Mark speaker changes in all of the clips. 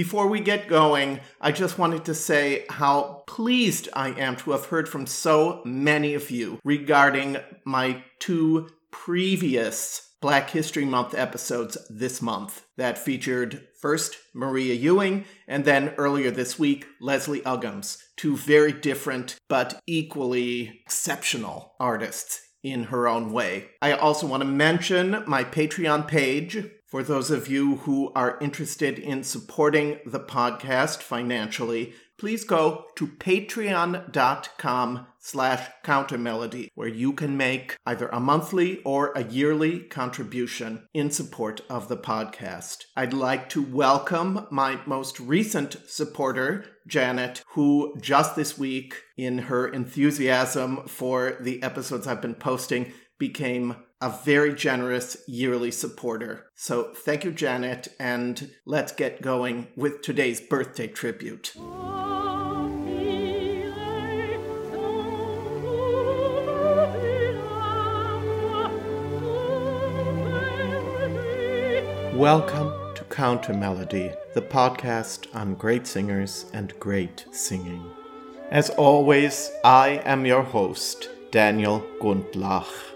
Speaker 1: Before we get going, I just wanted to say how pleased I am to have heard from so many of you regarding my two previous Black History Month episodes this month that featured first Maria Ewing and then earlier this week Leslie Uggams, two very different but equally exceptional artists in her own way. I also want to mention my Patreon page for those of you who are interested in supporting the podcast financially please go to patreon.com slash countermelody where you can make either a monthly or a yearly contribution in support of the podcast. I'd like to welcome my most recent supporter, Janet, who just this week, in her enthusiasm for the episodes I've been posting, became a very generous yearly supporter. So thank you, Janet, and let's get going with today's birthday tribute. Welcome to Counter Melody, the podcast on great singers and great singing. As always, I am your host, Daniel Gundlach.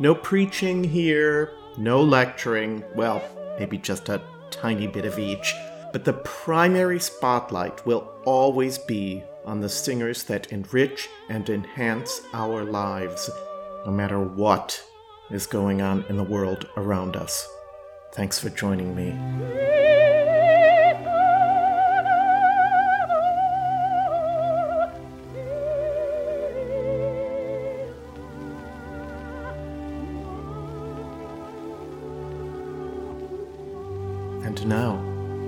Speaker 1: No preaching here, no lecturing, well, maybe just a tiny bit of each, but the primary spotlight will always be on the singers that enrich and enhance our lives, no matter what is going on in the world around us. Thanks for joining me. Now,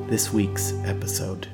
Speaker 1: this week's episode.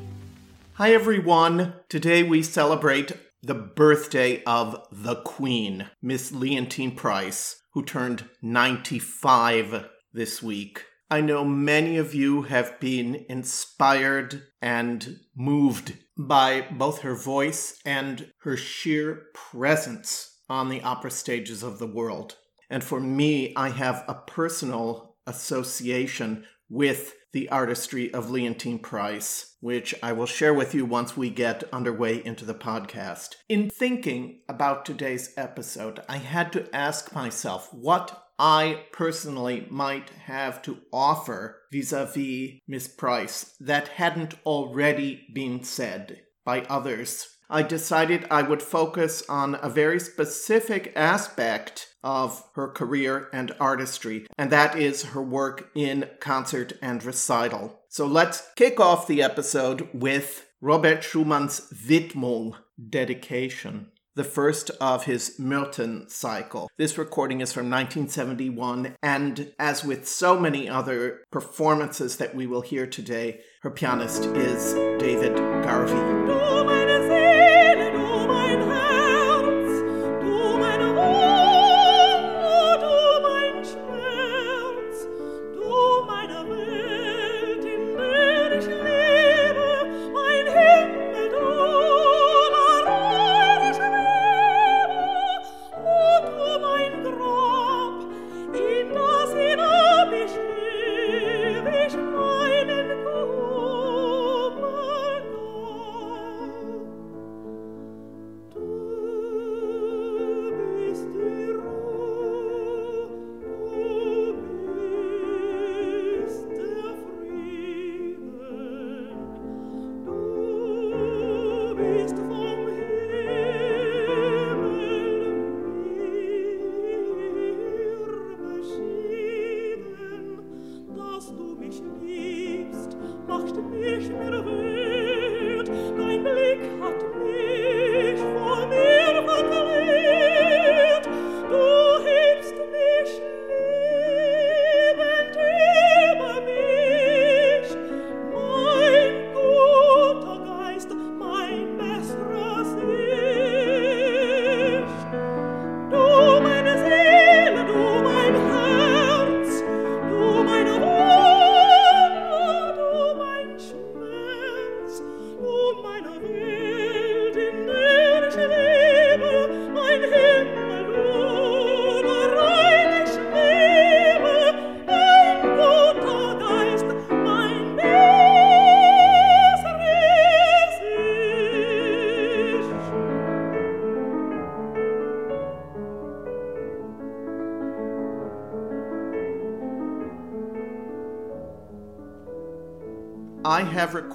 Speaker 1: Hi, everyone. Today we celebrate the birthday of the Queen, Miss Leontyne Price, who turned 95 this week. I know many of you have been inspired and moved by both her voice and her sheer presence on the opera stages of the world. And for me, I have a personal association with the artistry of Leontyne Price, which I will share with you once we get underway into the podcast. In thinking about today's episode, I had to ask myself what I personally might have to offer vis a vis Miss Price that hadn't already been said by others. I decided I would focus on a very specific aspect of her career and artistry, and that is her work in concert and recital. So let's kick off the episode with Robert Schumann's Widmung, dedication the first of his Myrten cycle. This recording is from 1971, and as with so many other performances that we will hear today, her pianist is David Garvey.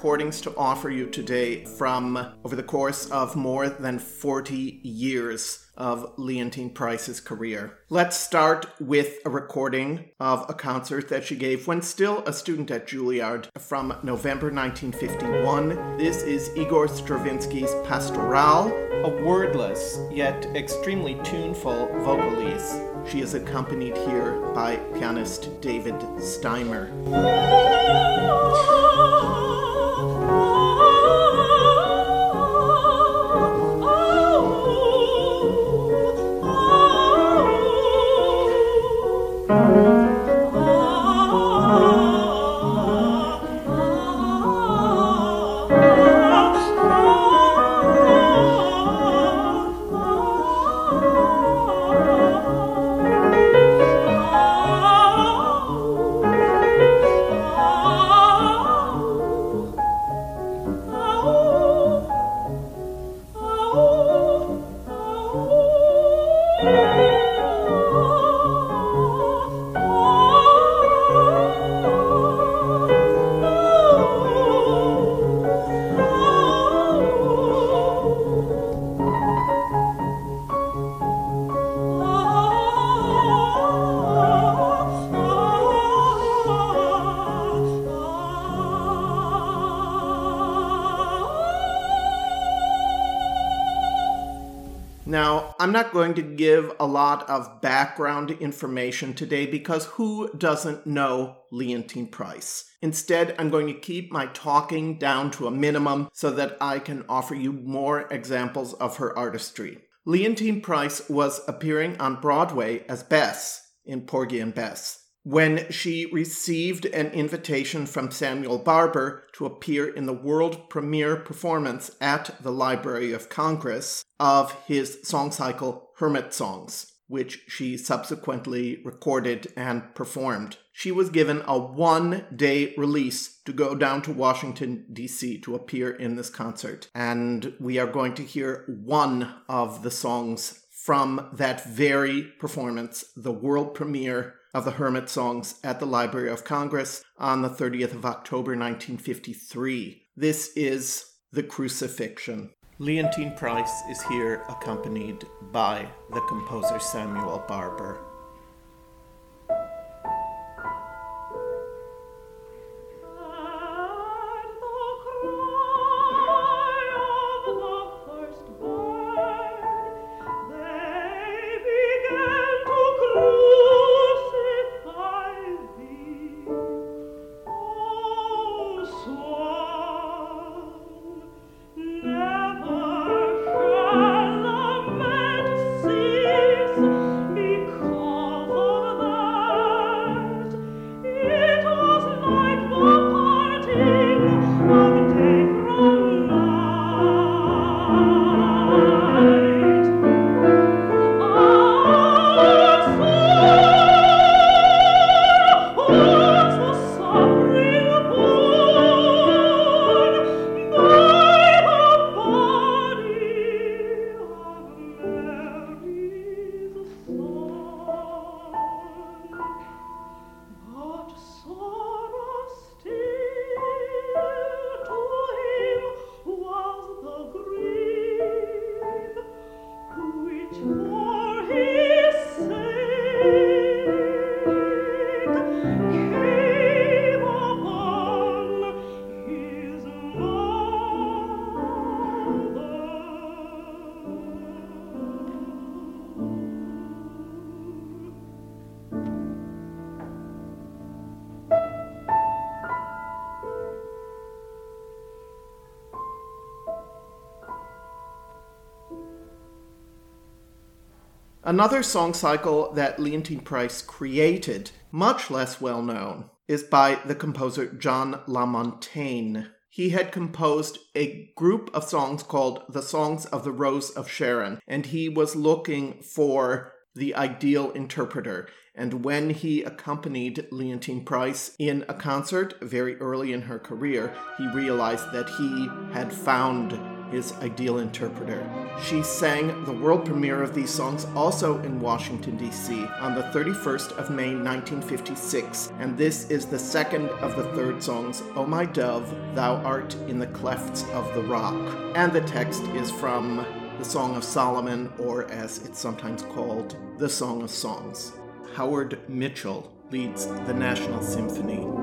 Speaker 2: Recordings to offer you today from over the course of more than 40 years of Leontyne Price's career. Let's start with a recording of a concert that she gave when still a student at Juilliard from November 1951. This is Igor Stravinsky's Pastoral, a wordless yet extremely tuneful vocalise. She is accompanied here by pianist David Steimer. Going to give a lot of background information today because who doesn't know Leontyne Price? Instead, I'm going to keep my talking down to a minimum so that I can offer you more examples of her artistry. Leontyne Price was appearing on Broadway as Bess in Porgy and Bess when she received an invitation from Samuel Barber to appear in the world premiere performance at the Library of Congress of his song cycle Hermit Songs, which she subsequently recorded and performed. She was given a one day release to go down to Washington, D.C. to appear in this concert. And we are going to hear one of the songs from that very performance, the world premiere of the Hermit Songs at the Library of Congress on the 30th of October 1953. This is The Crucifixion. Leontyne Price is here accompanied by the composer Samuel Barber. Another song cycle that Leontyne Price created, much less well known, is by the composer John La Montaine. He had composed a group of songs called The Songs of the Rose of Sharon, and he was looking for the ideal interpreter. And when he accompanied Leontyne Price in a concert very early in her career, he realized that he had found his ideal interpreter. She sang the world premiere of these songs also in Washington, D.C. on the 31st of May 1956, and this is the second of the third songs, O My Dove, Thou Art in the Clefts of the Rock. And the text is from the Song of Solomon, or as it's sometimes called, the Song of Songs. Howard Mitchell leads the National Symphony.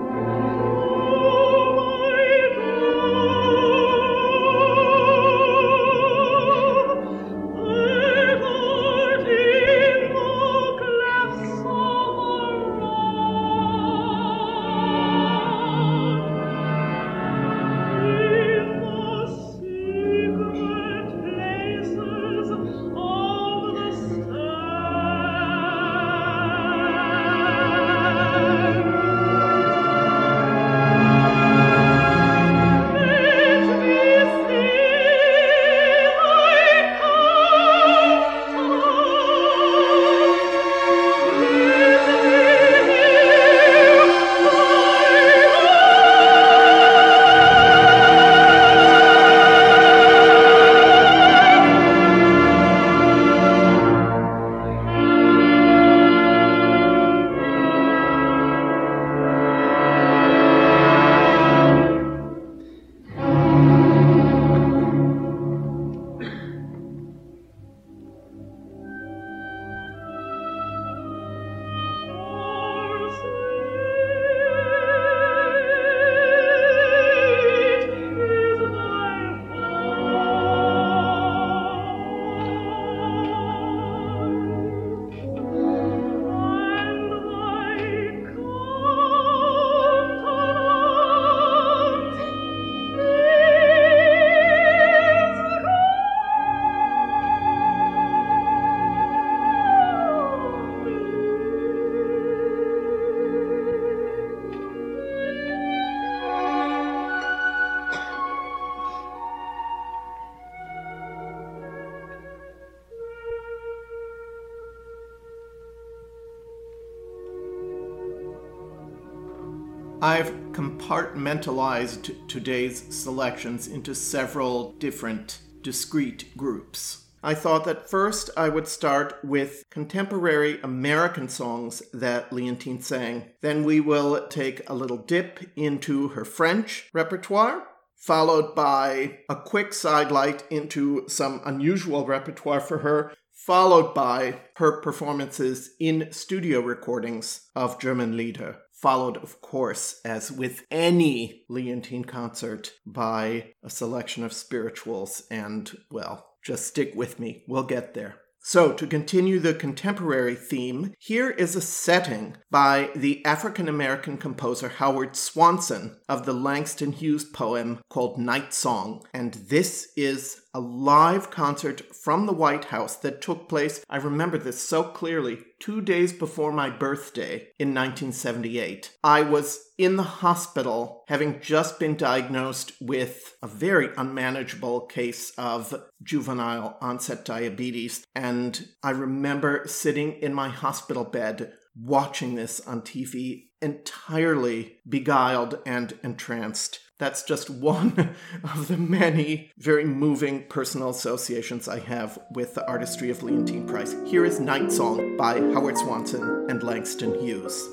Speaker 2: Compartmentalized today's selections into several different discrete groups. I thought that first I would start with contemporary American songs that Leontyne sang. Then we will take a little dip into her French repertoire, followed by a quick sidelight into some unusual repertoire for her, followed by her performances in studio recordings of German Lieder followed, of course, as with any Leontyne concert, by a selection of spirituals. And, well, just stick with me, we'll get there. So, to continue the contemporary theme, here is a setting by the African American composer Howard Swanson of the Langston Hughes poem called Night Song. And this is a live concert from the White House that took place, I remember this so clearly, two days before my birthday in 1978. I was in the hospital having just been diagnosed with a very unmanageable case of juvenile onset diabetes. And I remember sitting in my hospital bed watching this on TV, entirely beguiled and entranced. That's just one of the many very moving personal associations I have with the artistry of Leontyne Price. Here is Night Song by Howard Swanson and Langston Hughes.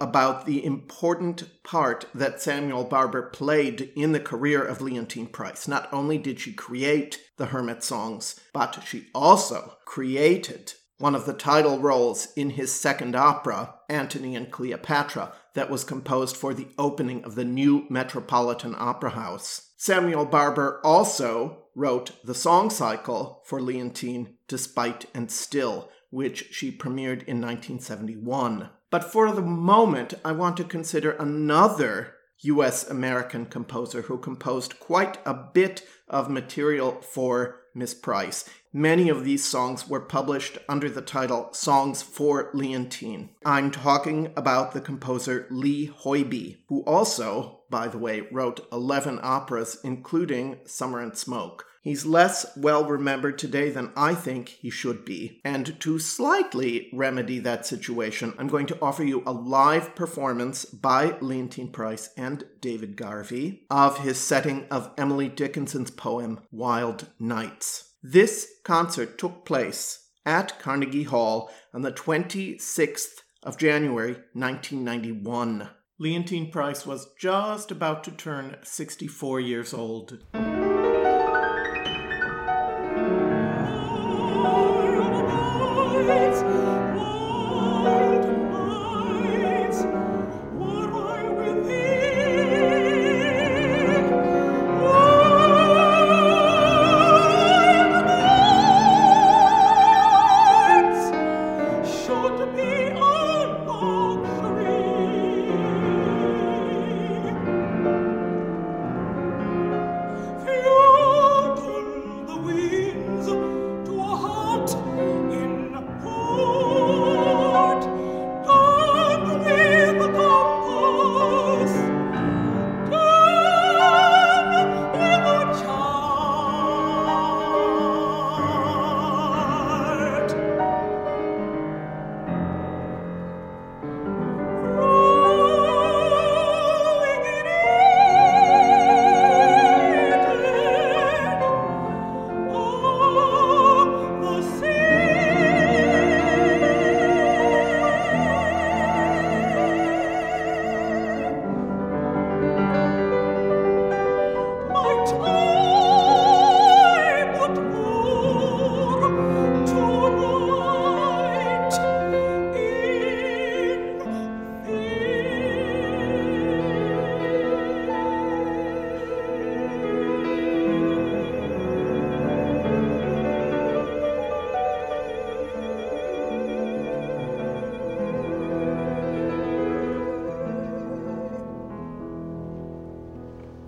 Speaker 1: About the important part that Samuel Barber played in the career of Leontyne Price. Not only did she create the Hermit songs, but she also created one of the title roles in his second opera, Antony and Cleopatra, that was composed for the opening of the new Metropolitan Opera House. Samuel Barber also wrote the song cycle for Leontyne, Despite and Still, which she premiered in 1971. But for the moment, I want to consider another US American composer who composed quite a bit of material for Miss Price. Many of these songs were published under the title Songs for Leontyne. I'm talking about the composer Lee Hoiby, who also, by the way, wrote 11 operas, including Summer and Smoke. He's less well remembered today than I think he should be. And to slightly remedy that situation, I'm going to offer you a live performance by Leontyne Price and David Garvey of his setting of Emily Dickinson's poem Wild Nights. This concert took place at Carnegie Hall on the 26th of January 1991. Leontyne Price was just about to turn 64 years old.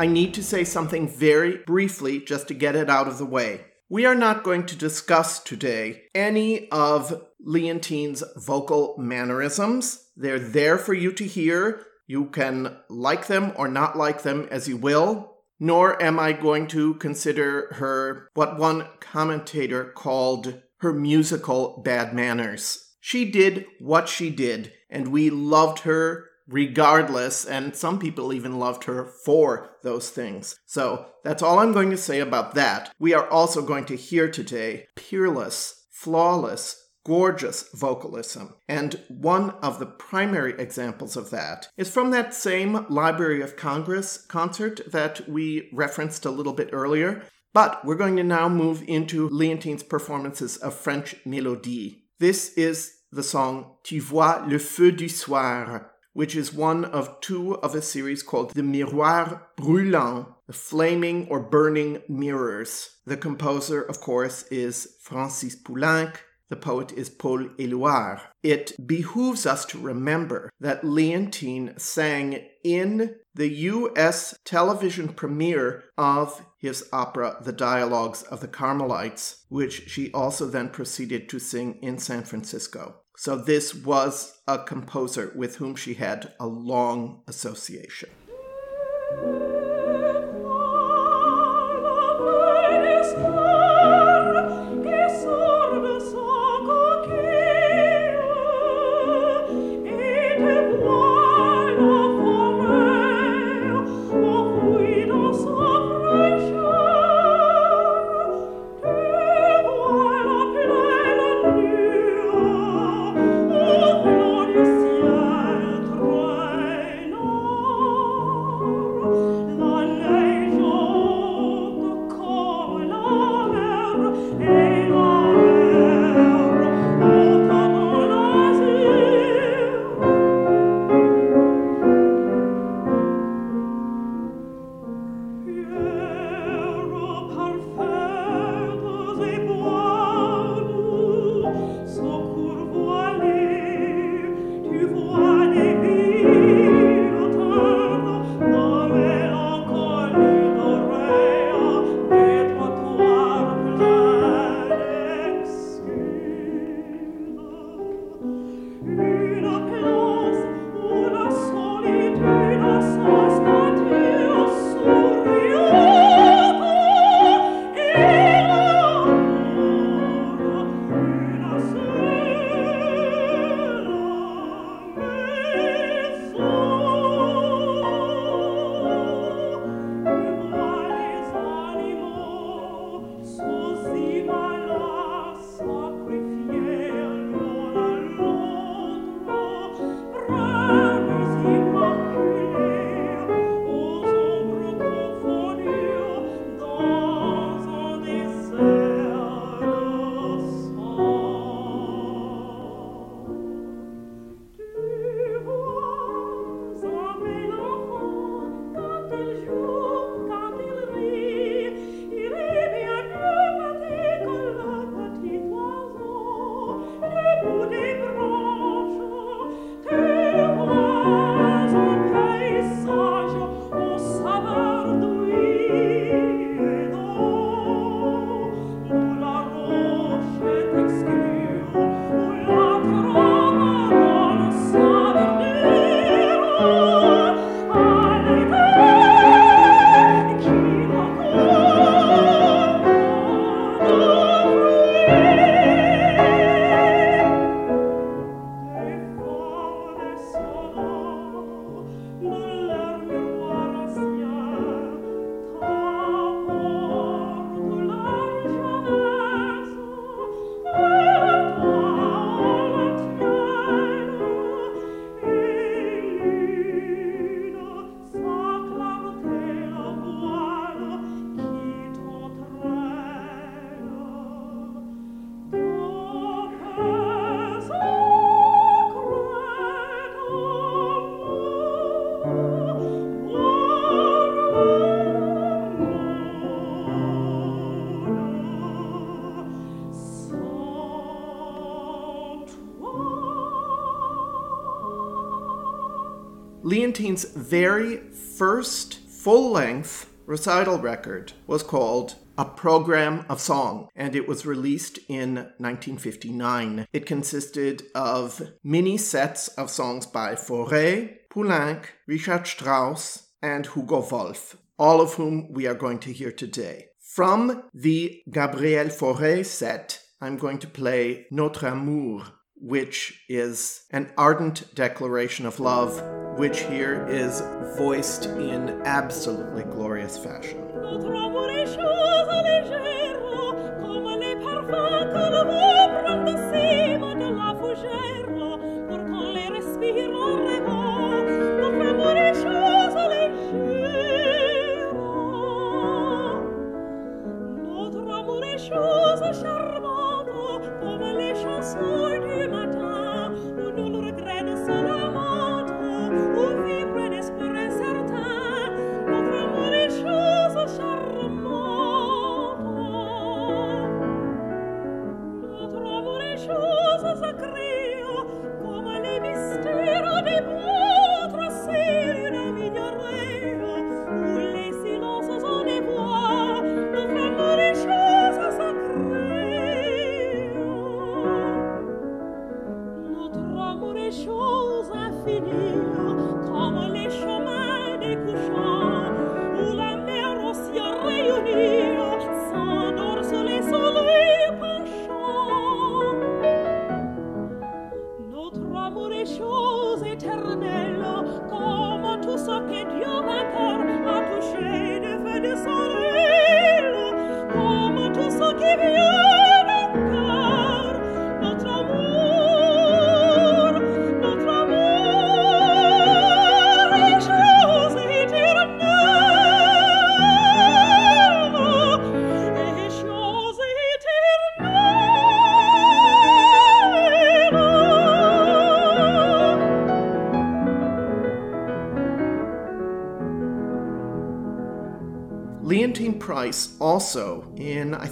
Speaker 1: Need to say something very briefly just to get it out of the way. We are not going to discuss today any of Leontyne's vocal mannerisms. They're there for you to hear. You can like them or not like them as you will. Nor am I going to consider her what one commentator called her musical bad manners. She did what she did, and we loved her regardless, and some people even loved her for those things. So that's all I'm going to say about that. We are also going to hear today peerless, flawless, gorgeous vocalism. And one of the primary examples of that is from that same Library of Congress concert that we referenced a little bit earlier. But we're going to now move into Leontyne's performances of French Mélodie. This is the song Tu vois le feu du soir, which is one of two of a series called The Miroir Brûlant, the flaming or burning mirrors. The composer, of course, is Francis Poulenc. The poet is Paul Éluard. It behooves us to remember that Leontyne sang in the US television premiere of his opera The Dialogues of the Carmelites, which she also then proceeded to sing in San Francisco. So this was a composer with whom she had a long association.
Speaker 2: Leontyne's very first full length recital record was called A Program of Song, and it was released in 1959. It consisted of mini sets of songs by Fauré, Poulenc, Richard Strauss, and Hugo Wolf, all of whom we are going to hear today. From the Gabriel Fauré set, I'm going to play Notre Amour, which is an ardent declaration of love, which here is voiced in absolutely glorious fashion.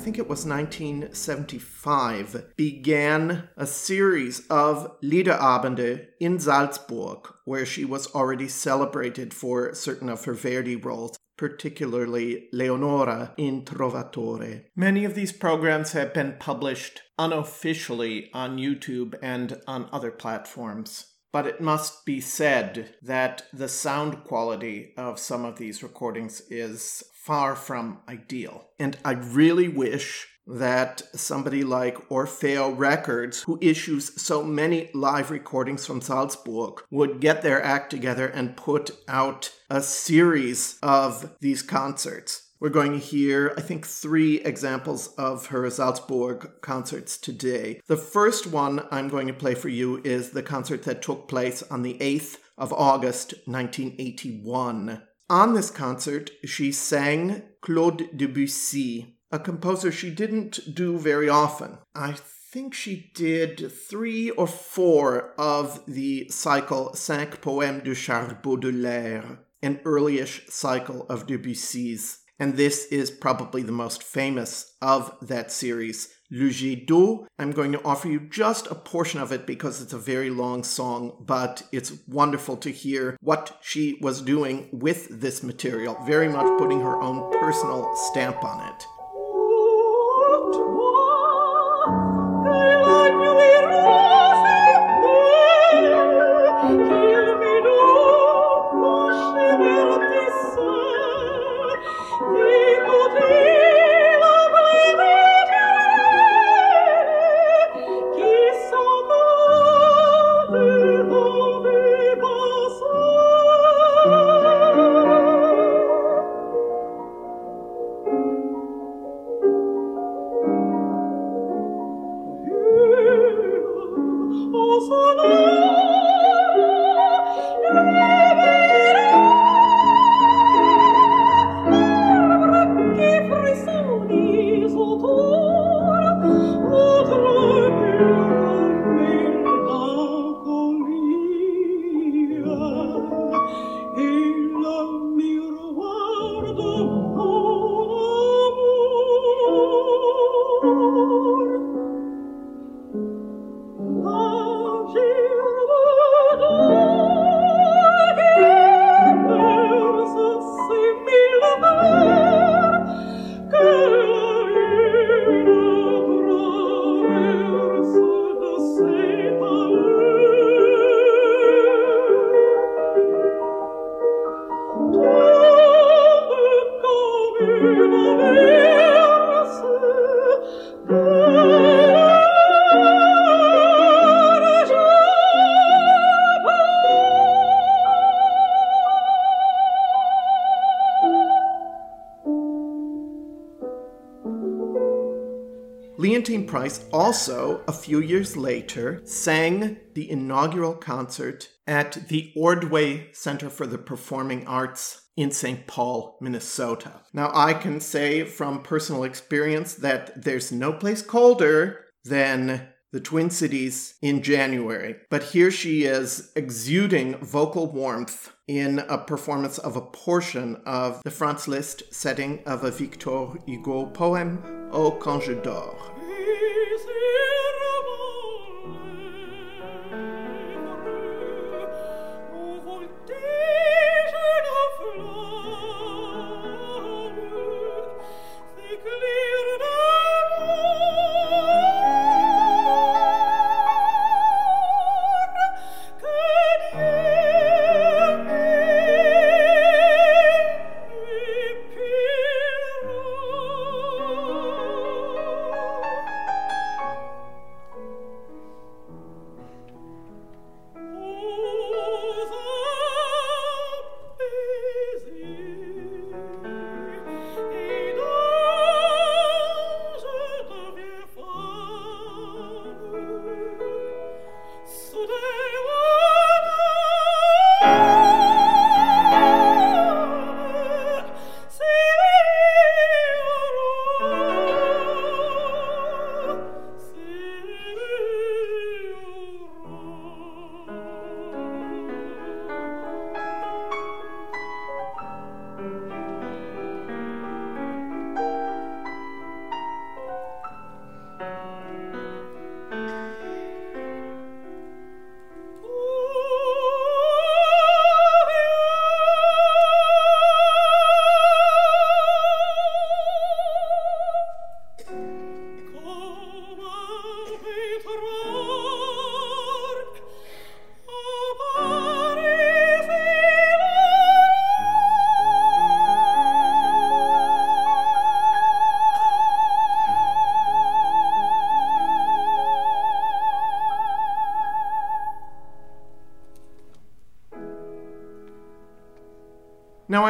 Speaker 2: Think it was 1975, began a series of Liederabende in Salzburg, where she was already celebrated for certain of her Verdi roles particularly Leonora in Trovatore. Many of these programs have been published unofficially on YouTube and on other platforms. But it must be said that the sound quality of some of these recordings is far from ideal. And I really wish that somebody like Orfeo Records, who issues so many live recordings from Salzburg, would get their act together and put out a series of these concerts. We're going to hear, I think, three examples of her Salzburg concerts today. The first one I'm going to play for you is the concert that took place on the 8th of August 1981. On this concert, she sang Claude Debussy, a composer she didn't do very often. I think she did three or four of the cycle Cinq Poèmes de Charles Baudelaire, an earlyish cycle of Debussy's. And this is probably the most famous of that series. Jet d'eau. I'm going to offer you just a portion of it because it's a very long song, but it's wonderful to hear what she was doing with this material, very much putting her own personal stamp on it.
Speaker 1: Also, a few years later, sang the inaugural concert at the Ordway Center for the Performing Arts in St. Paul, Minnesota. Now, I can say from personal experience that there's no place colder than the Twin Cities in January. But here she is exuding vocal warmth in a performance of a portion of the Franz Liszt setting of a Victor Hugo poem, Au Quand je dors. Now,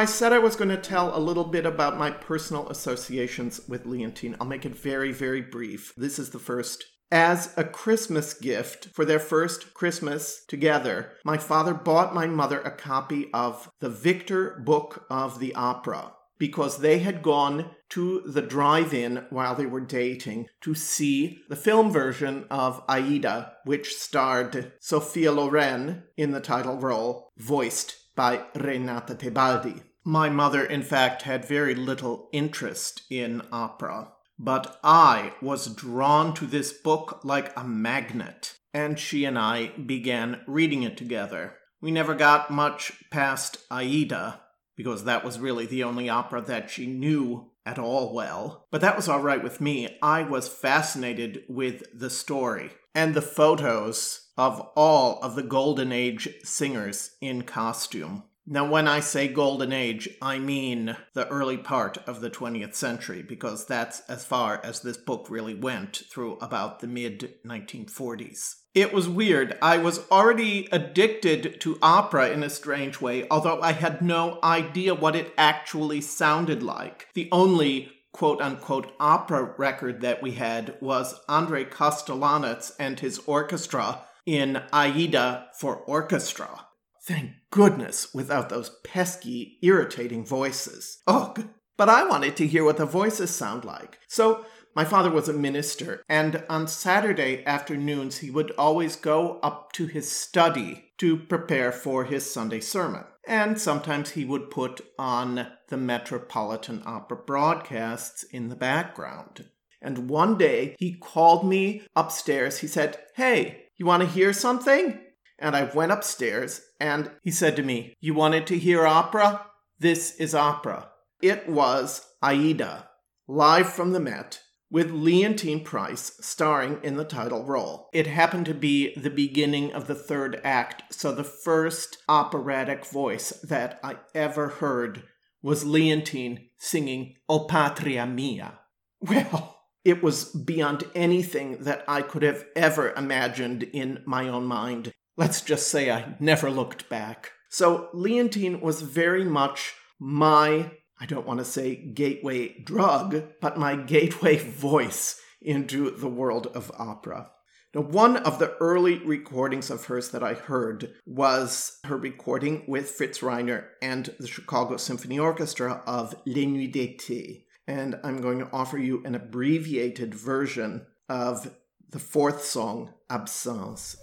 Speaker 1: said I was going to tell a little bit about my personal associations with Leontyne, I'll make it very, very brief. This is the first. As a Christmas gift for their first Christmas together, my father bought my mother a copy of the Victor Book of the Opera because they had gone to the drive in while they were dating to see the film version of Aida, which starred Sophia Loren in the title role, voiced by Renata Tebaldi. My mother, in fact, had very little interest in opera, but I was drawn to this book like a magnet, and she and I began reading it together. We never got much past Aida, because that was really the only opera that she knew at all well. But that was all right with me. I was fascinated with the story and the photos of all of the Golden Age singers in costume. Now, when I say Golden Age, I mean the early part of the 20th century, because that's as far as this book really went through about the mid 1940s. It was weird. I was already addicted to opera in a strange way, although I had no idea what it actually sounded like. The only quote unquote opera record that we had was Andre Kostelanetz and his orchestra in Aida for Orchestra. Thank goodness without those pesky, irritating voices. Ugh! But I wanted to hear what the voices sound like. So my father was a minister, and on Saturday afternoons he would always go up to his study to prepare for his Sunday sermon. And sometimes he would put on the Metropolitan Opera broadcasts in the background. And one day he called me upstairs. He said, Hey, you want to hear something? And I went upstairs and he said to me, You wanted to hear opera? This is opera. It was Aida, live from the Met, with Leontyne Price starring in the title role. It happened to be the beginning of the third act, so the first operatic voice that I ever heard was Leontyne singing O Patria Mia. Well, it was beyond anything that I could have ever imagined in my own mind. Let's just say I never looked back. So Leontyne was very much my, I don't want to say gateway drug, but my gateway voice
Speaker 2: into the world of opera. Now, one of the early recordings of hers that I heard was her recording with Fritz Reiner and the Chicago Symphony Orchestra of Les Nuits d'été. And I'm going to offer you an abbreviated version of the fourth song, Absence.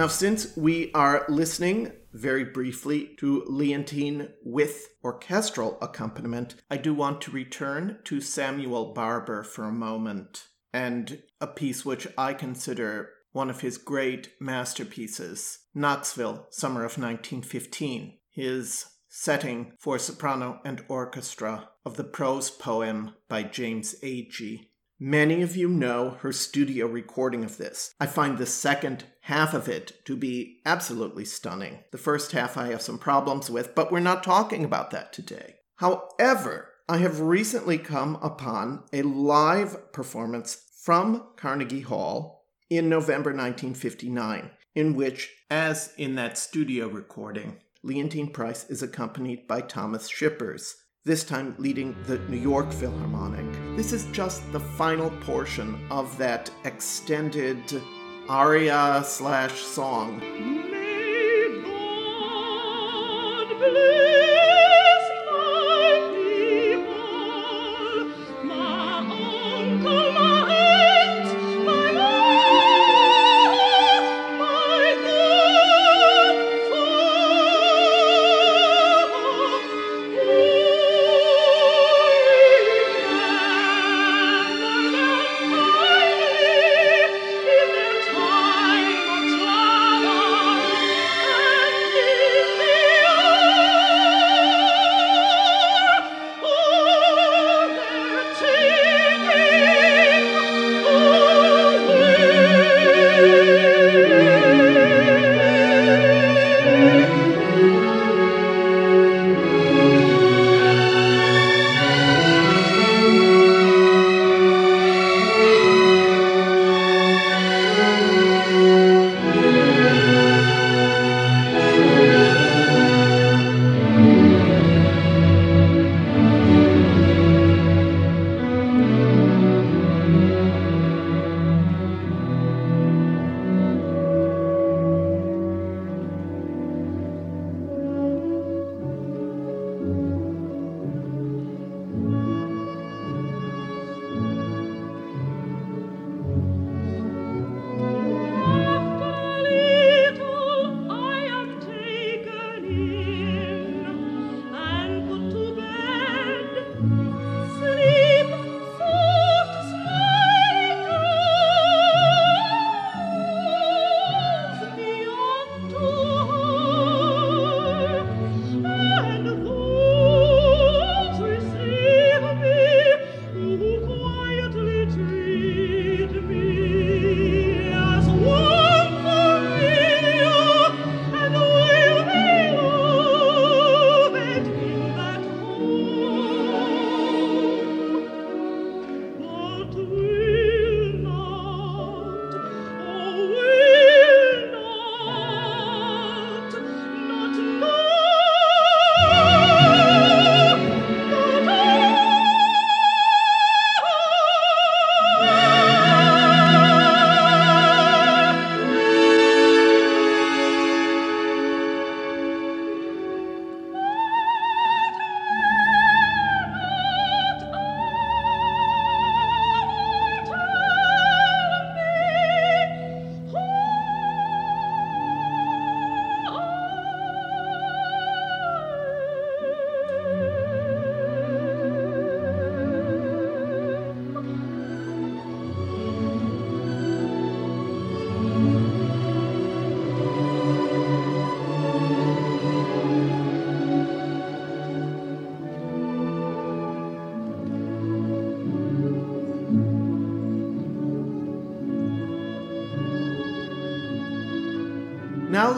Speaker 2: Now, since we are listening very briefly to Leontyne with orchestral accompaniment, I do want to return to Samuel Barber for a moment and a piece which I consider one of his great masterpieces, Knoxville, summer of 1915, his setting for soprano and orchestra of the prose poem by James Agee. Many of you know her studio recording of this. I find the second half of it to be absolutely stunning. The first half I have some problems with, but we're not talking about that today. However, I have recently come upon a live performance from Carnegie Hall in November 1959, in which, as in that studio recording, Leontyne Price is accompanied by Thomas Schippers, this time leading the New York Philharmonic. This is just the final portion of that extended aria slash song.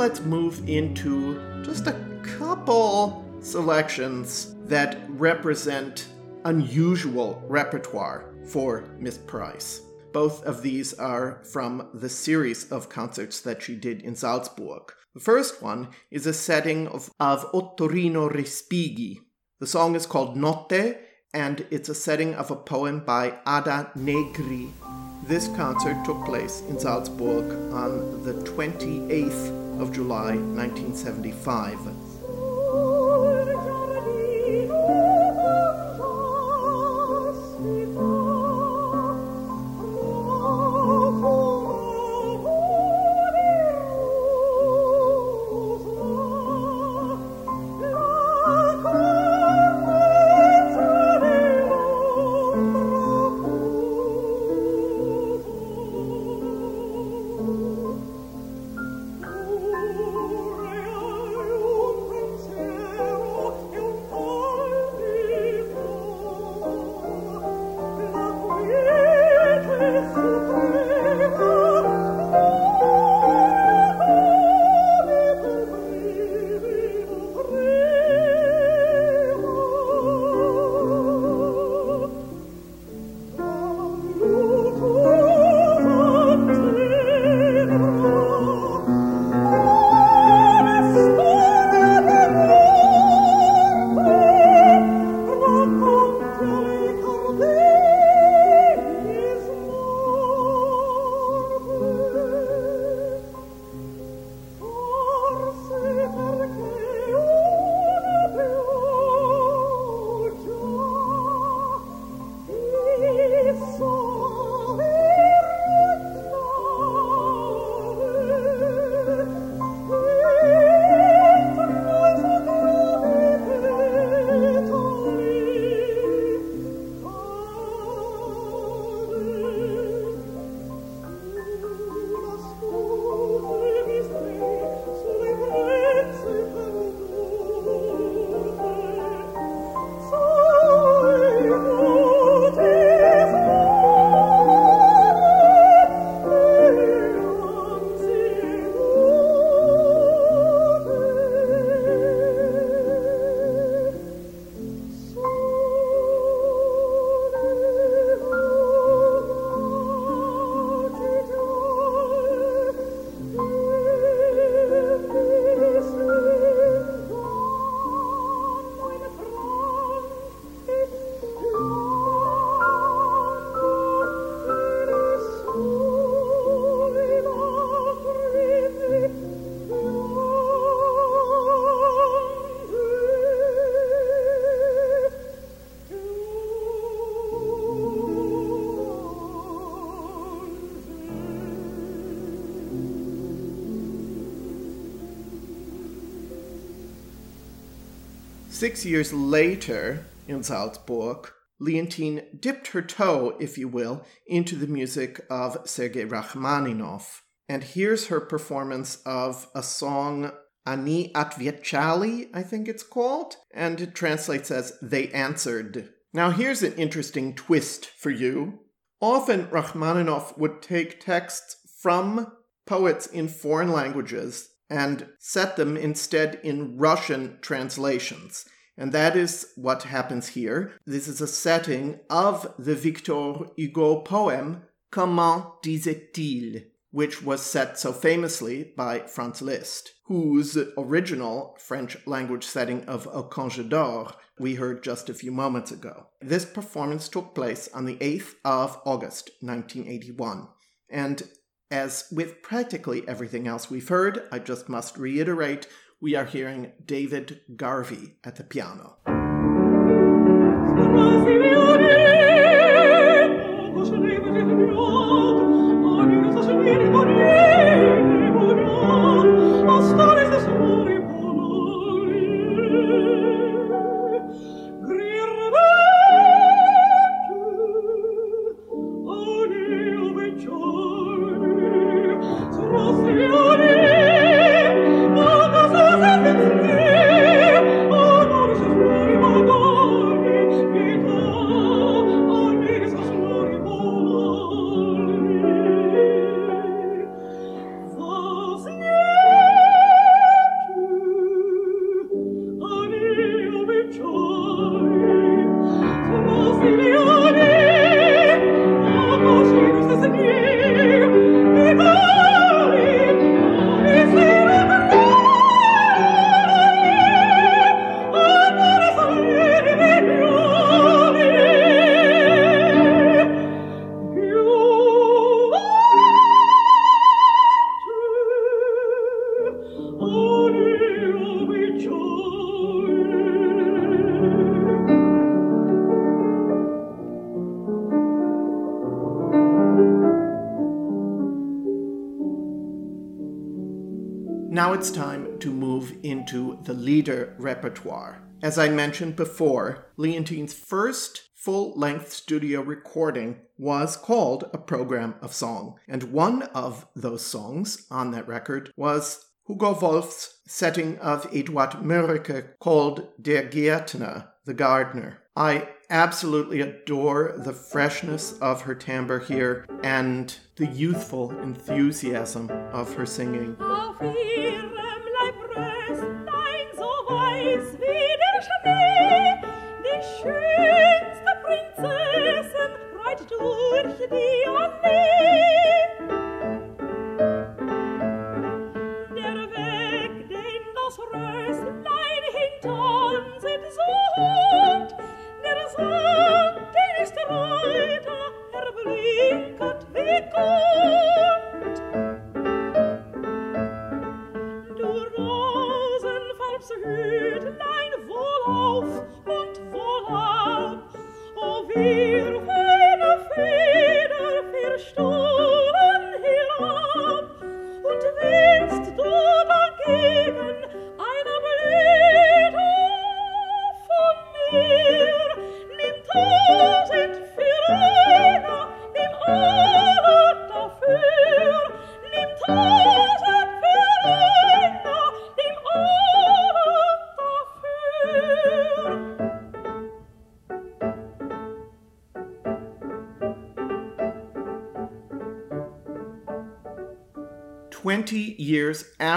Speaker 2: Let's move into just a couple selections that represent unusual repertoire for Miss Price. Both of these are from the series of concerts that she did in Salzburg. The first one is a setting of, of Ottorino Respighi. The song is called Notte, and it's a setting of a poem by Ada Negri. This concert took place in Salzburg on the 28th of July 1975. Six years later, in Salzburg, Leontyne dipped her toe, if you will, into the music of Sergei Rachmaninoff. And here's her performance of a song, Ani Atviechali, I think it's called, and it translates as They Answered. Now, here's an interesting twist for you. Often, Rachmaninoff would take texts from poets in foreign languages and set them instead in Russian translations. And that is what happens here. This is a setting of the Victor Hugo poem Comment disait-il, which was set so famously by Franz Liszt, whose original French language setting of Au Cange d'Or we heard just a few moments ago. This performance took place on the 8th of August 1981. And as with practically everything else we've heard, I just must reiterate we are hearing David Garvey at the piano. Now it's time to move into the Lieder repertoire. As I mentioned before, Leontyne's first full length studio recording was called A Program of Song, and one of those songs on that record was Hugo Wolf's setting of Eduard Mörike called Der Gärtner, the gardener. I absolutely adore the freshness of her timbre here and the youthful enthusiasm of her singing. Years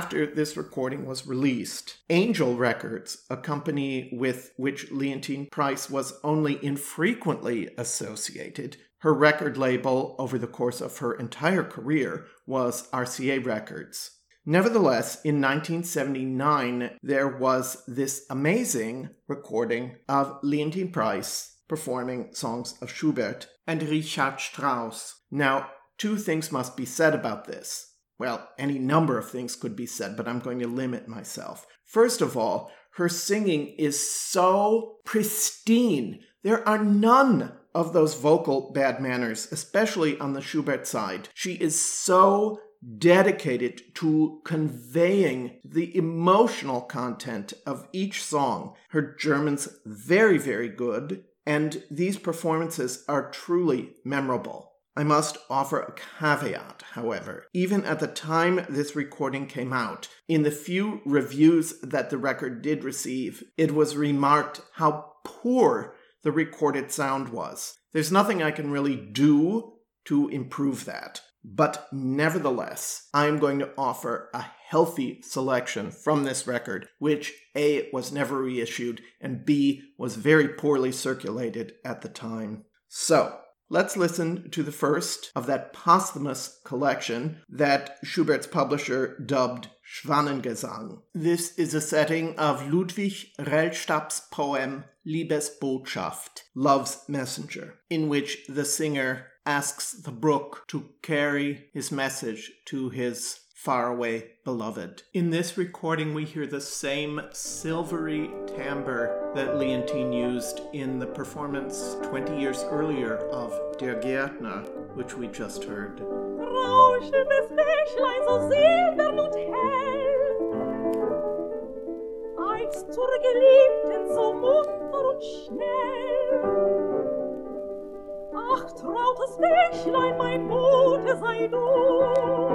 Speaker 2: after this recording was released. Angel Records, a company with which Leontyne Price was only infrequently associated, her record label over the course of her entire career was RCA Records. Nevertheless, in 1979, there was this amazing recording of Leontyne Price performing songs of Schubert and Richard Strauss. Now, two things must be said about this. Well, any number of things could be said, but I'm going to limit myself. First of all, her singing is so pristine. There are none of those vocal bad manners, especially on the Schubert side. She is so dedicated to conveying the emotional content of each song. Her German's very, very good, and these performances are truly memorable. I must offer a caveat, however. Even at the time this recording came out, in the few reviews that the record did receive, it was remarked how poor the recorded sound was. There's nothing I can really do to improve that. But nevertheless, I am going to offer a healthy selection from this record, which A was never reissued and B was very poorly circulated at the time. So, Let's listen to the first of that posthumous collection that Schubert's publisher dubbed Schwanengesang. This is a setting of Ludwig Rellstab's poem Liebesbotschaft, Love's Messenger, in which the singer asks the brook to carry his message to his faraway beloved. In this recording, we hear the same silvery timbre that Leontyne used in the performance 20 years earlier of Der Gärtner, which we just heard. Ach, trautes Bächlein, mein Bote sei du,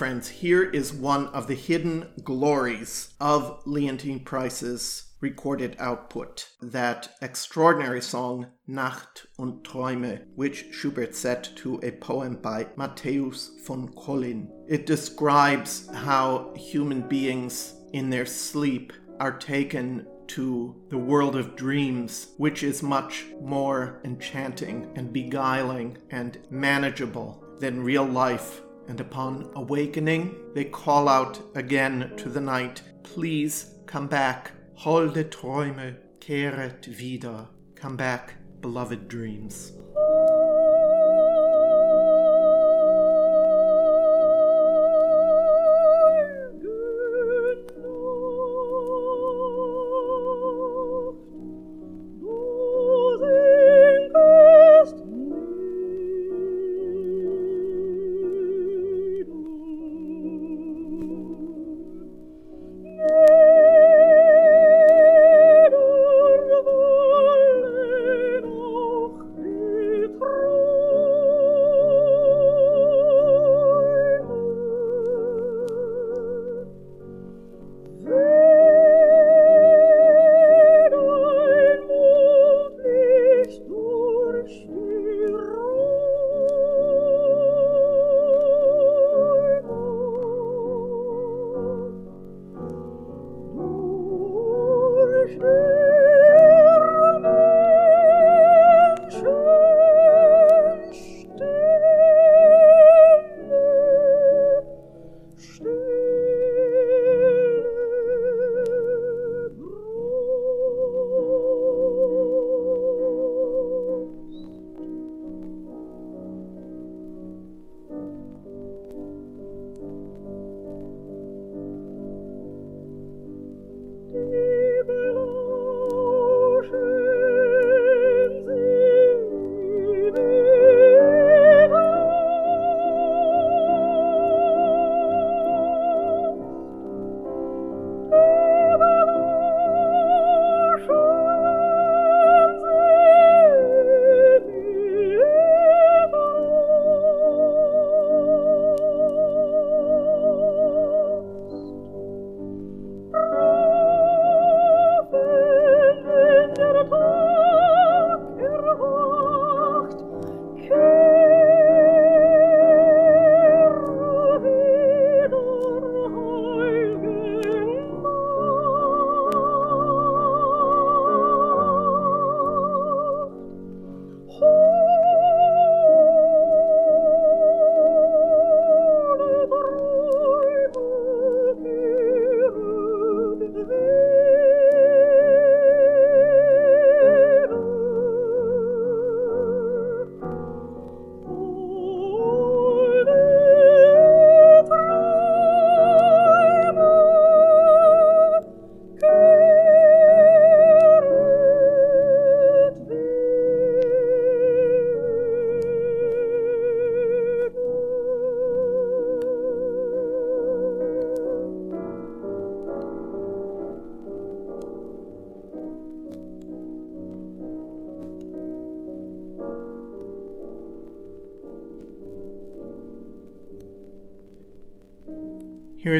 Speaker 2: friends, here is one of the hidden glories of Leontyne Price's recorded output, that extraordinary song Nacht und Träume, which Schubert set to a poem by Matthäus von Collin. It describes how human beings in their sleep are taken to the world of dreams, which is much more enchanting and beguiling and manageable than real life and upon awakening, they call out again to the night, Please come back, holde Träume, kehret wieder. Come back, beloved dreams.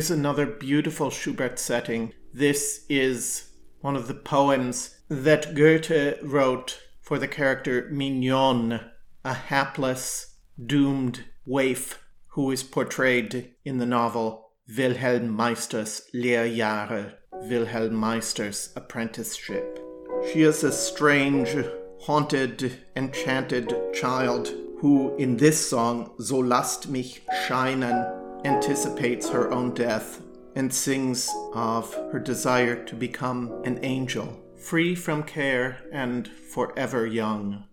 Speaker 2: Here's another beautiful Schubert setting. This is one of the poems that Goethe wrote for the character Mignon, a hapless doomed waif who is portrayed in the novel Wilhelm Meister's Lehrjahre, Wilhelm Meister's apprenticeship. She is a strange, haunted, enchanted child who, in this song, So lasst mich scheinen, anticipates her own death and sings of her desire to become an angel, free from care and forever young.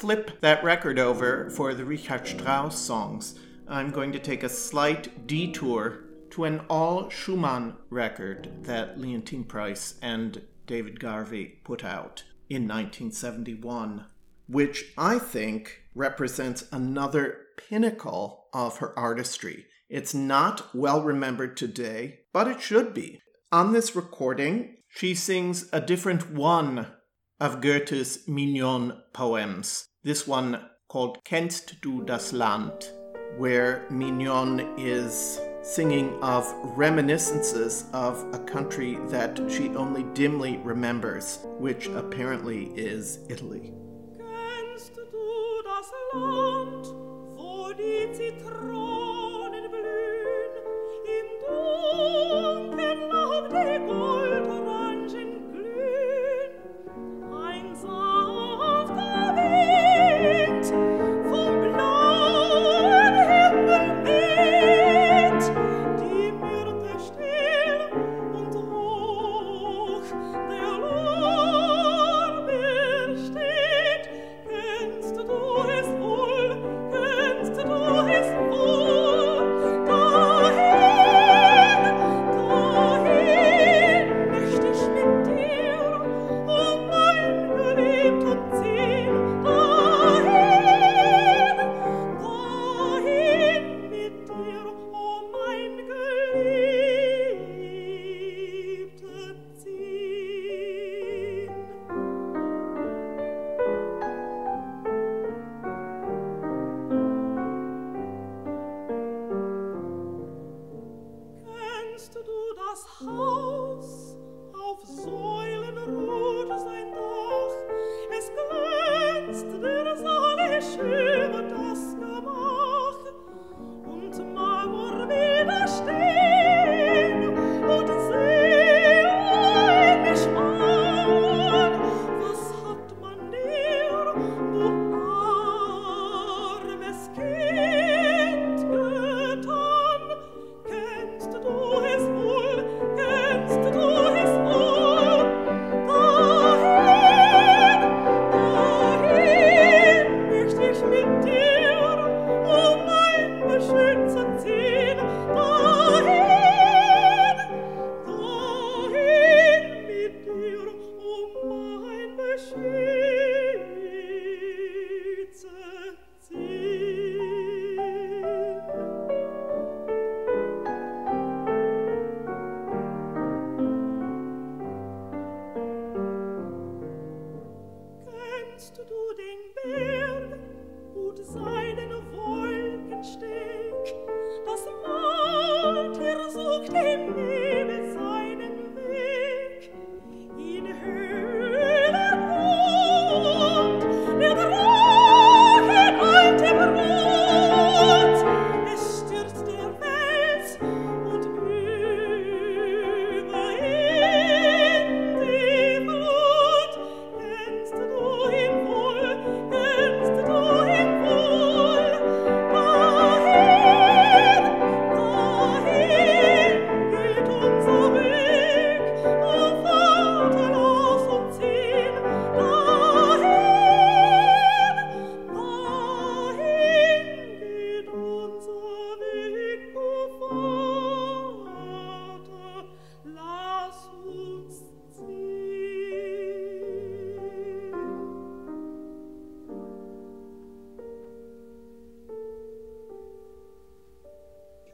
Speaker 2: Flip that record over for the Richard Strauss songs, I'm going to take a slight detour to an all Schumann record that Leontyne Price and David Garvey put out in 1971, which I think represents another pinnacle of her artistry. It's not well remembered today, but it should be. On this recording, she sings a different one of Goethe's Mignon poems. This one called Kennst du das Land, where Mignon is singing of reminiscences of a country that she only dimly remembers, which apparently is Italy.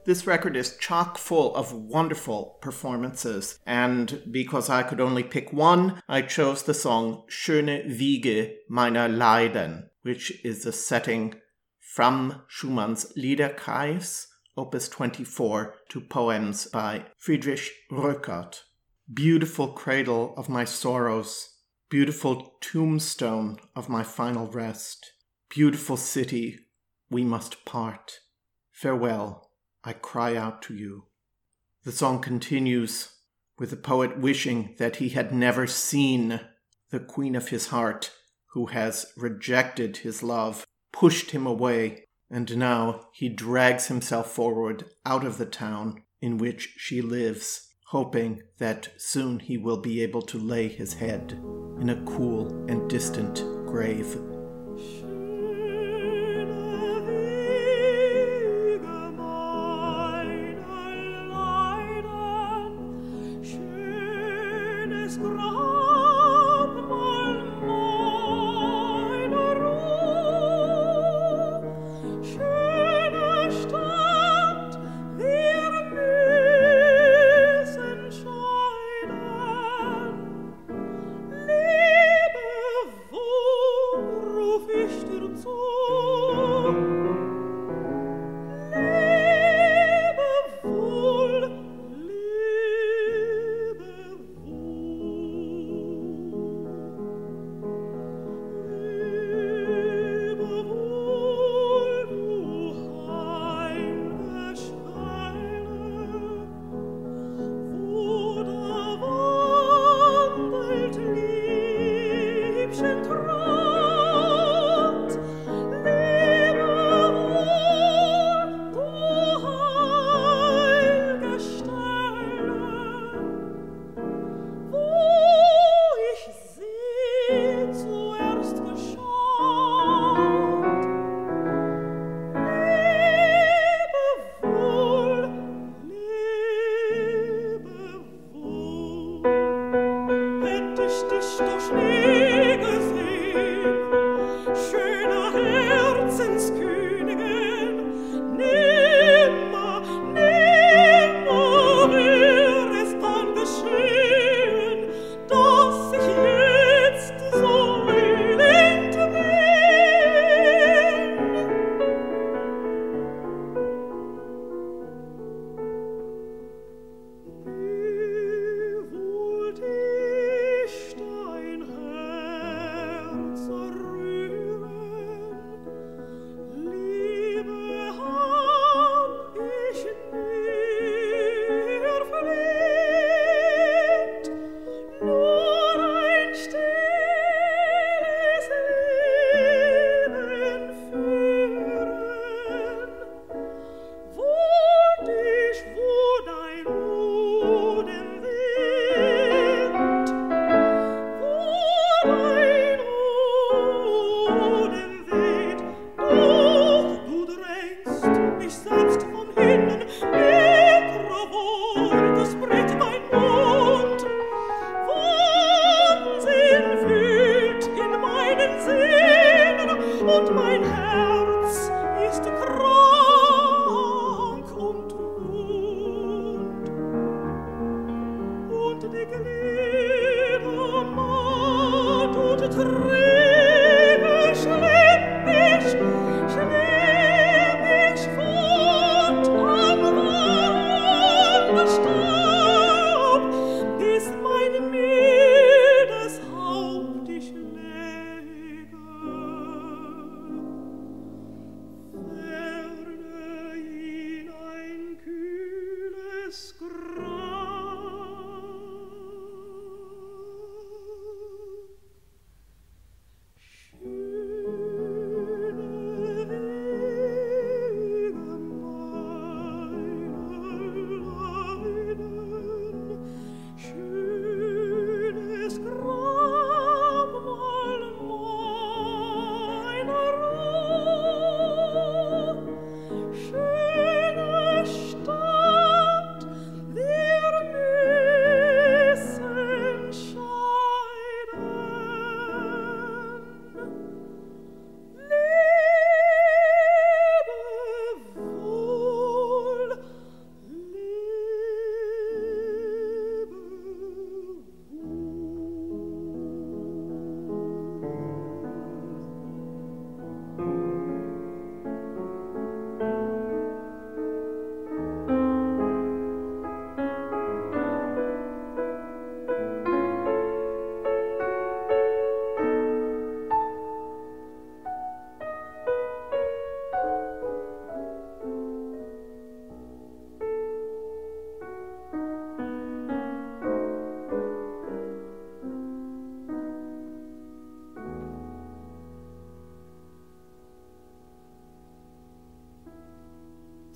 Speaker 2: This record is chock full of wonderful performances, and because I could only pick one, I chose the song Schöne Wiege meiner Leiden, which is a setting from Schumann's Liederkreis, opus 24, to poems by Friedrich Rückert. Beautiful cradle of my sorrows, beautiful tombstone of my final rest, beautiful city, we must part. Farewell. I cry out to you. The song continues with the poet wishing that he had never seen the queen of his heart, who has rejected his love, pushed him away, and now he drags himself forward out of the town in which she lives, hoping that soon he will be able to lay his head in a cool and distant grave.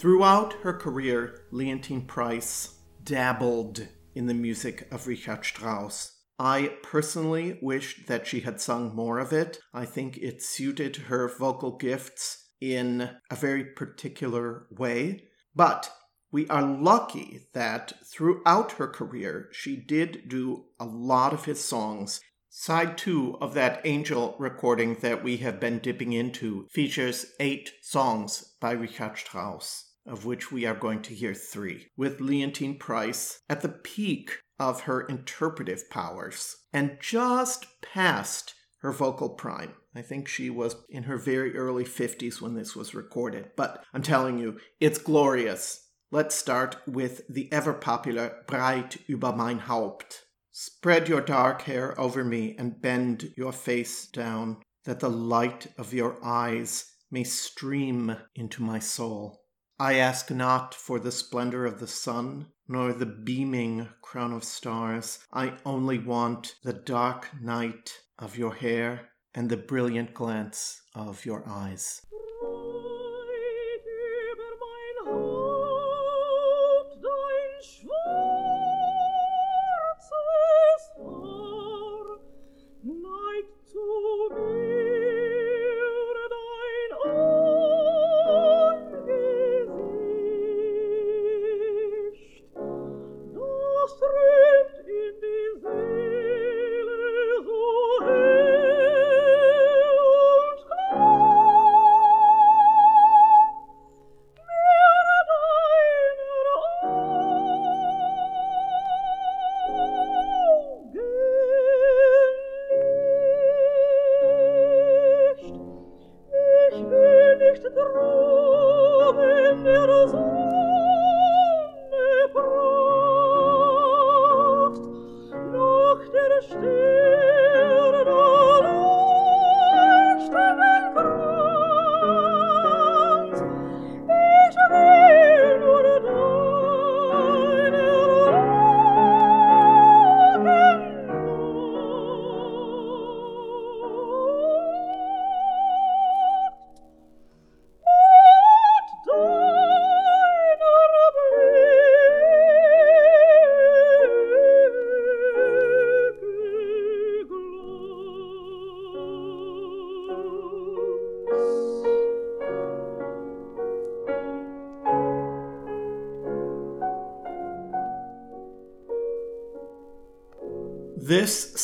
Speaker 1: Throughout her career, Leontyne Price dabbled in the music of Richard Strauss. I personally wish that she had sung more of it. I think it suited her vocal gifts in a very particular way. But we are lucky that throughout her career, she did do a lot of his songs. Side two of that Angel recording that we have been dipping into features eight songs by Richard Strauss of which we are going to hear three, with Leontyne Price at the peak of her interpretive powers and just past her vocal prime. I think she was in her very early 50s when this was recorded, but I'm telling you, it's glorious. Let's start with the ever popular Breit über mein Haupt. Spread your dark hair over me and bend your face down, that the light of your eyes may stream into my soul. I ask not for the splendor of the sun, nor the beaming crown of stars. I only want the dark night of your hair and the brilliant glance of your eyes.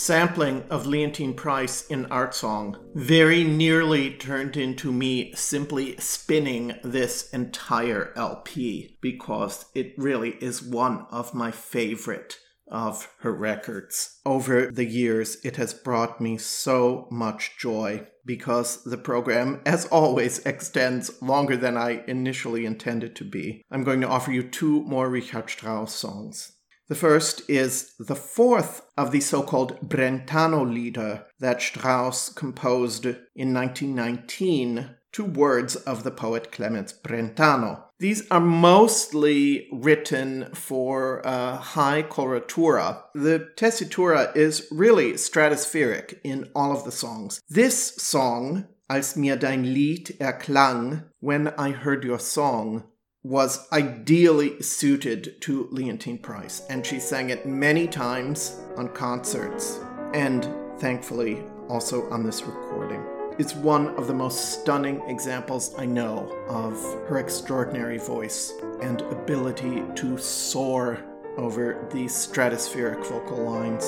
Speaker 1: Sampling of Leontyne Price in Art Song very nearly turned into me simply spinning this entire LP because it really is one of my favorite of her records. Over the years, it has brought me so much joy because the program, as always, extends longer than I initially intended to be. I'm going to offer you two more Richard Strauss songs. The first is the fourth of the so called Brentano lieder that Strauss composed in 1919 to words of the poet Clemens Brentano. These are mostly written for uh, high coloratura. The tessitura is really stratospheric in all of the songs. This song, Als mir dein Lied erklang, when I heard your song, was ideally suited to Leontyne Price, and she sang it many times on concerts, and thankfully also on this recording. It's one of the most stunning examples I know of her extraordinary voice and ability to soar over these stratospheric vocal lines.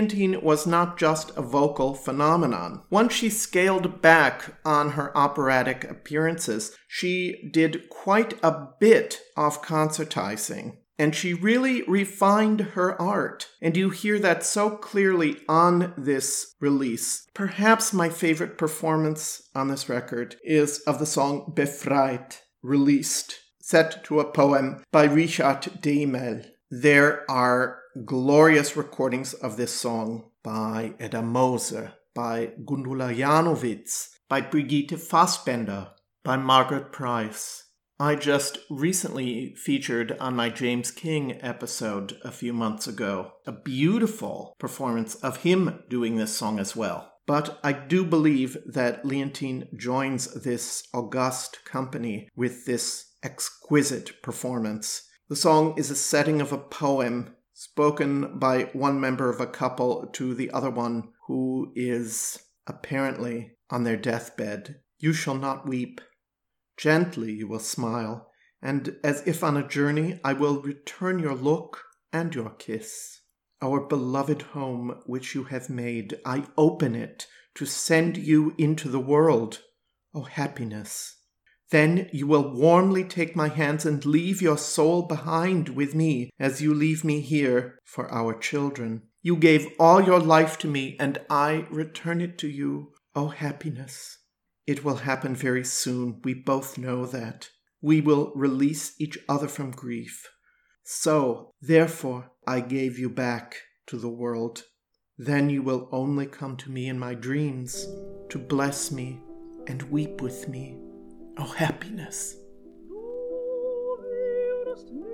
Speaker 1: Was not just a vocal phenomenon. Once she scaled back on her operatic appearances, she did quite a bit of concertizing. And she really refined her art. And you hear that so clearly on this release. Perhaps my favorite performance on this record is of the song Befreit, released, set to a poem by Richard Dehmel. There are glorious recordings of this song by Edda Moser, by Gundula Janowitz, by Brigitte Fassbaender, by Margaret Price. I just recently featured on my James King episode a few months ago a beautiful performance of him doing this song as well. But I do believe that Leontyne joins this august company with this exquisite performance. The song is a setting of a poem spoken by one member of a couple to the other one who is apparently on their deathbed. You shall not weep. Gently you will smile, and as if on a journey, I will return your look and your kiss. Our beloved home which you have made, I open it to send you into the world. O oh, happiness! Then you will warmly take my hands and leave your soul behind with me as you leave me here for our children. You gave all your life to me, and I return it to you. O oh, happiness! It will happen very soon. We both know that. We will release each other from grief. So, therefore, I gave you back to the world. Then you will only come to me in my dreams to bless me and weep with me. Oh, happiness.
Speaker 2: und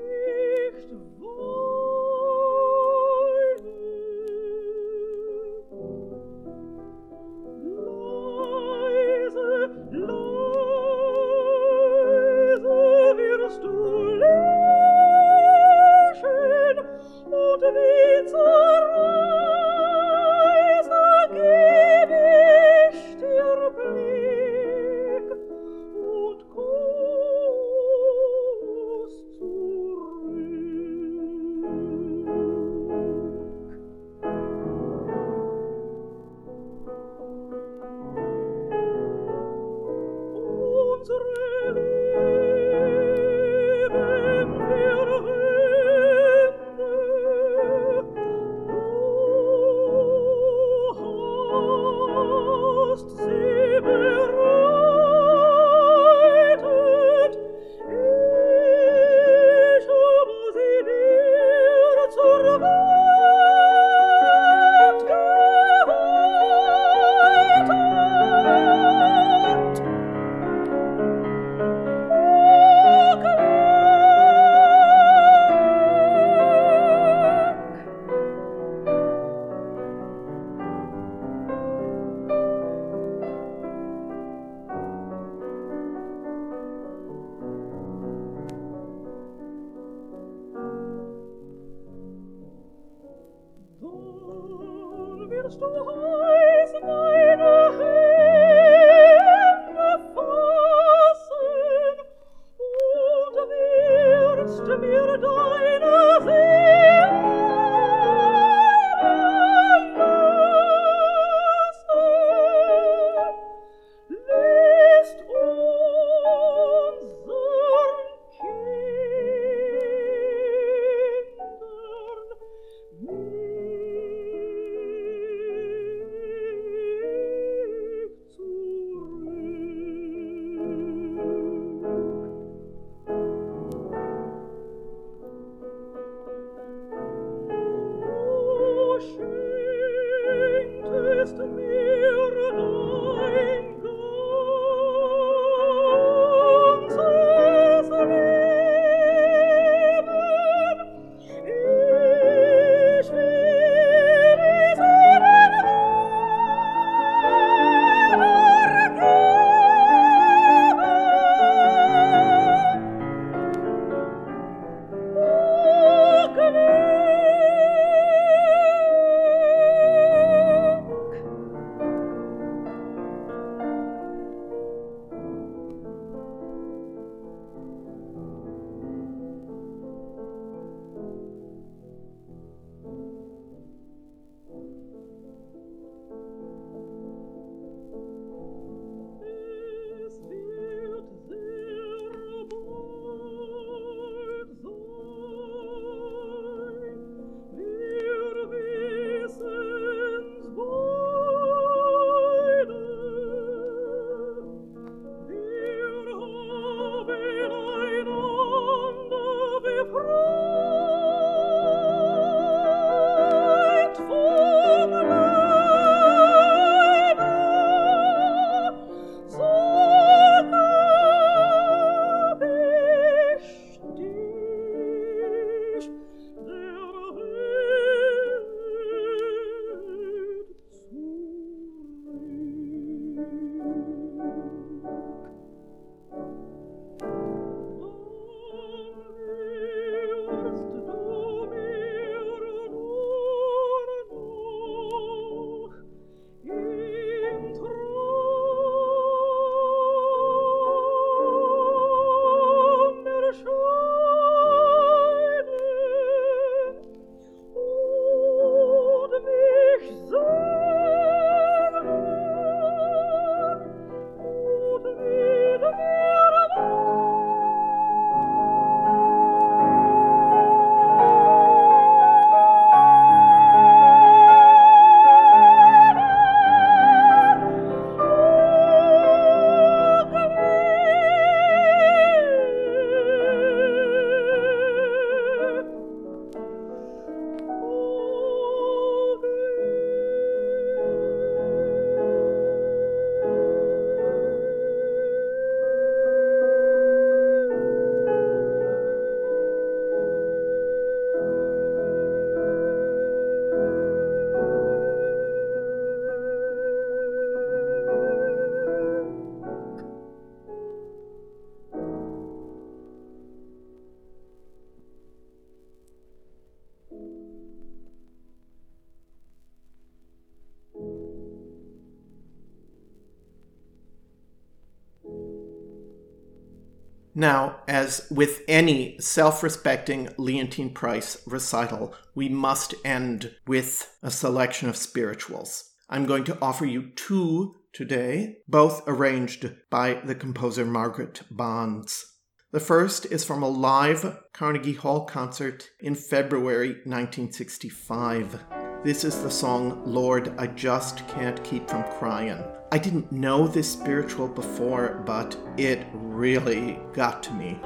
Speaker 2: Now, as with any self respecting Leontyne Price recital, we must end with a selection of spirituals. I'm going to offer you two today, both arranged by the composer Margaret Bonds. The first is from a live Carnegie Hall concert in February 1965. This is the song Lord, I Just Can't Keep From Crying. I didn't know this spiritual before, but it really got to me.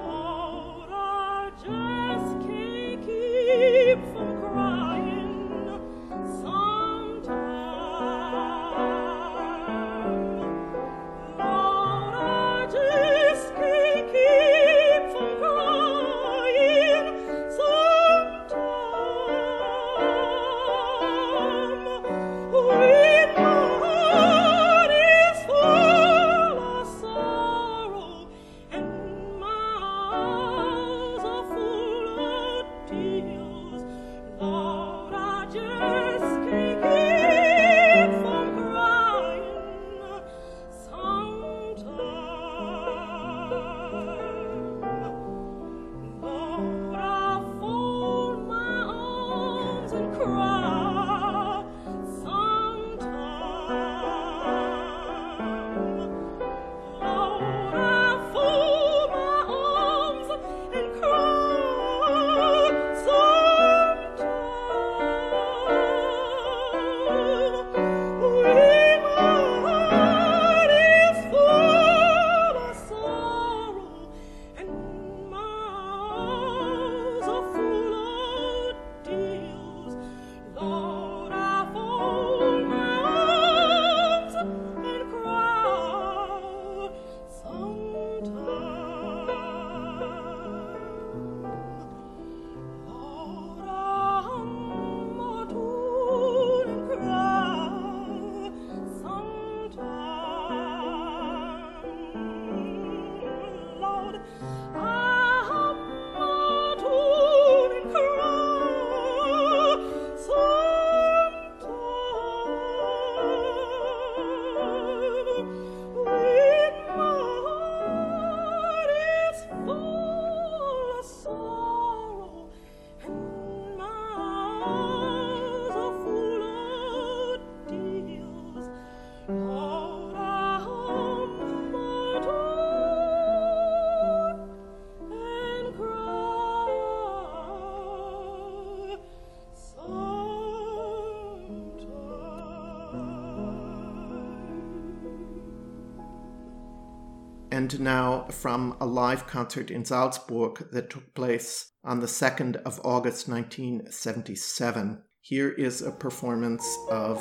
Speaker 2: Now from a live concert in Salzburg that took place on the 2nd of August 1977. Here is a performance of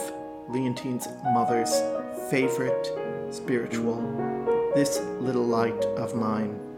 Speaker 2: Leontyne's mother's favorite spiritual, This Little Light of Mine.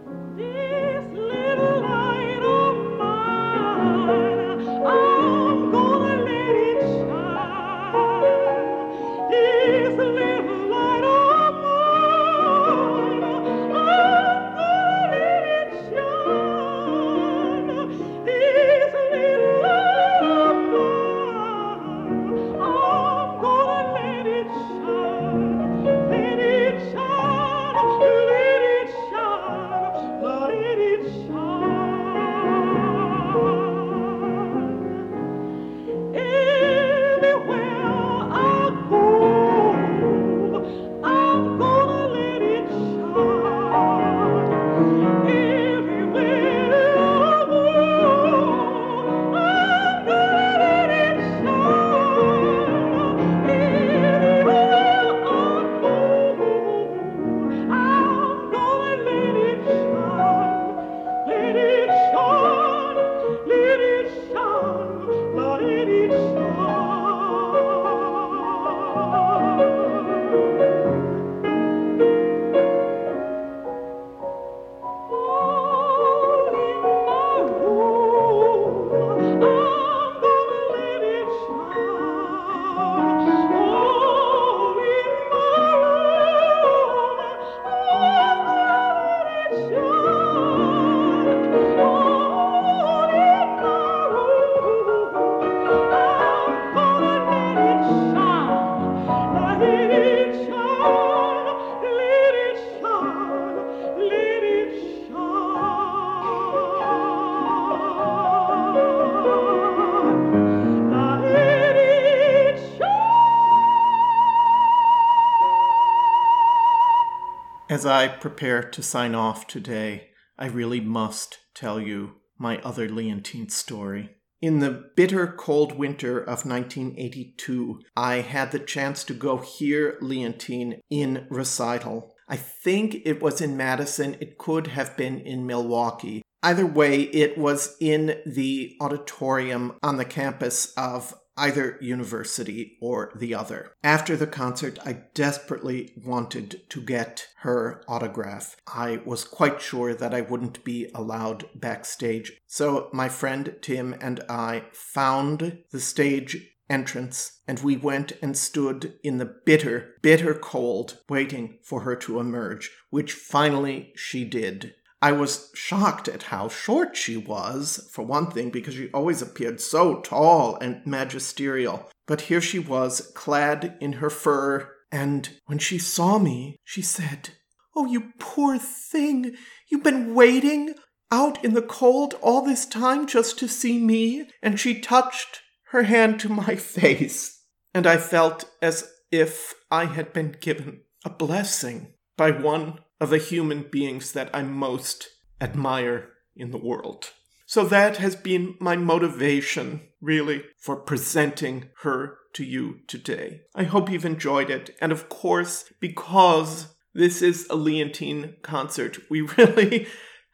Speaker 2: As I prepare to sign off today, I really must tell you my other Leontyne story. In the bitter cold winter of 1982, I had the chance to go hear Leontyne in recital. I think it was in Madison, it could have been in Milwaukee. Either way, it was in the auditorium on the campus of either university or the other. After the concert, I desperately wanted to get her autograph. I was quite sure that I wouldn't be allowed backstage. So my friend Tim and I found the stage entrance and we went and stood in the bitter, bitter cold waiting for her to emerge, which finally she did. I was shocked at how short she was, for one thing, because she always appeared so tall and magisterial. But here she was, clad in her fur, and when she saw me, she said, Oh, you poor thing! You've been waiting out in the cold all this time just to see me? And she touched her hand to my face, and I felt as if I had been given a blessing by one of the human beings that I most admire in the world. So that has been my motivation, really, for presenting her to you today. I hope you've enjoyed it. And of course, because this is a Leontyne concert, we really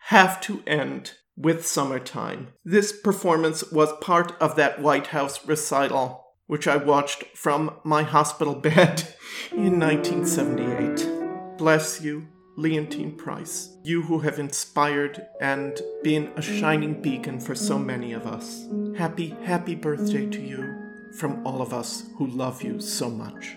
Speaker 2: have to end with Summertime. This performance was part of that White House recital, which I watched from my hospital bed in 1978. Bless you, Leontyne Price, you who have inspired and been a shining beacon for so many of us. Happy, happy birthday to you from all of us who love you so much.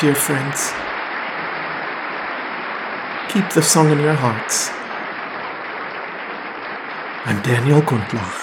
Speaker 1: Dear friends, keep the song in your hearts. I'm Daniel Gundlach.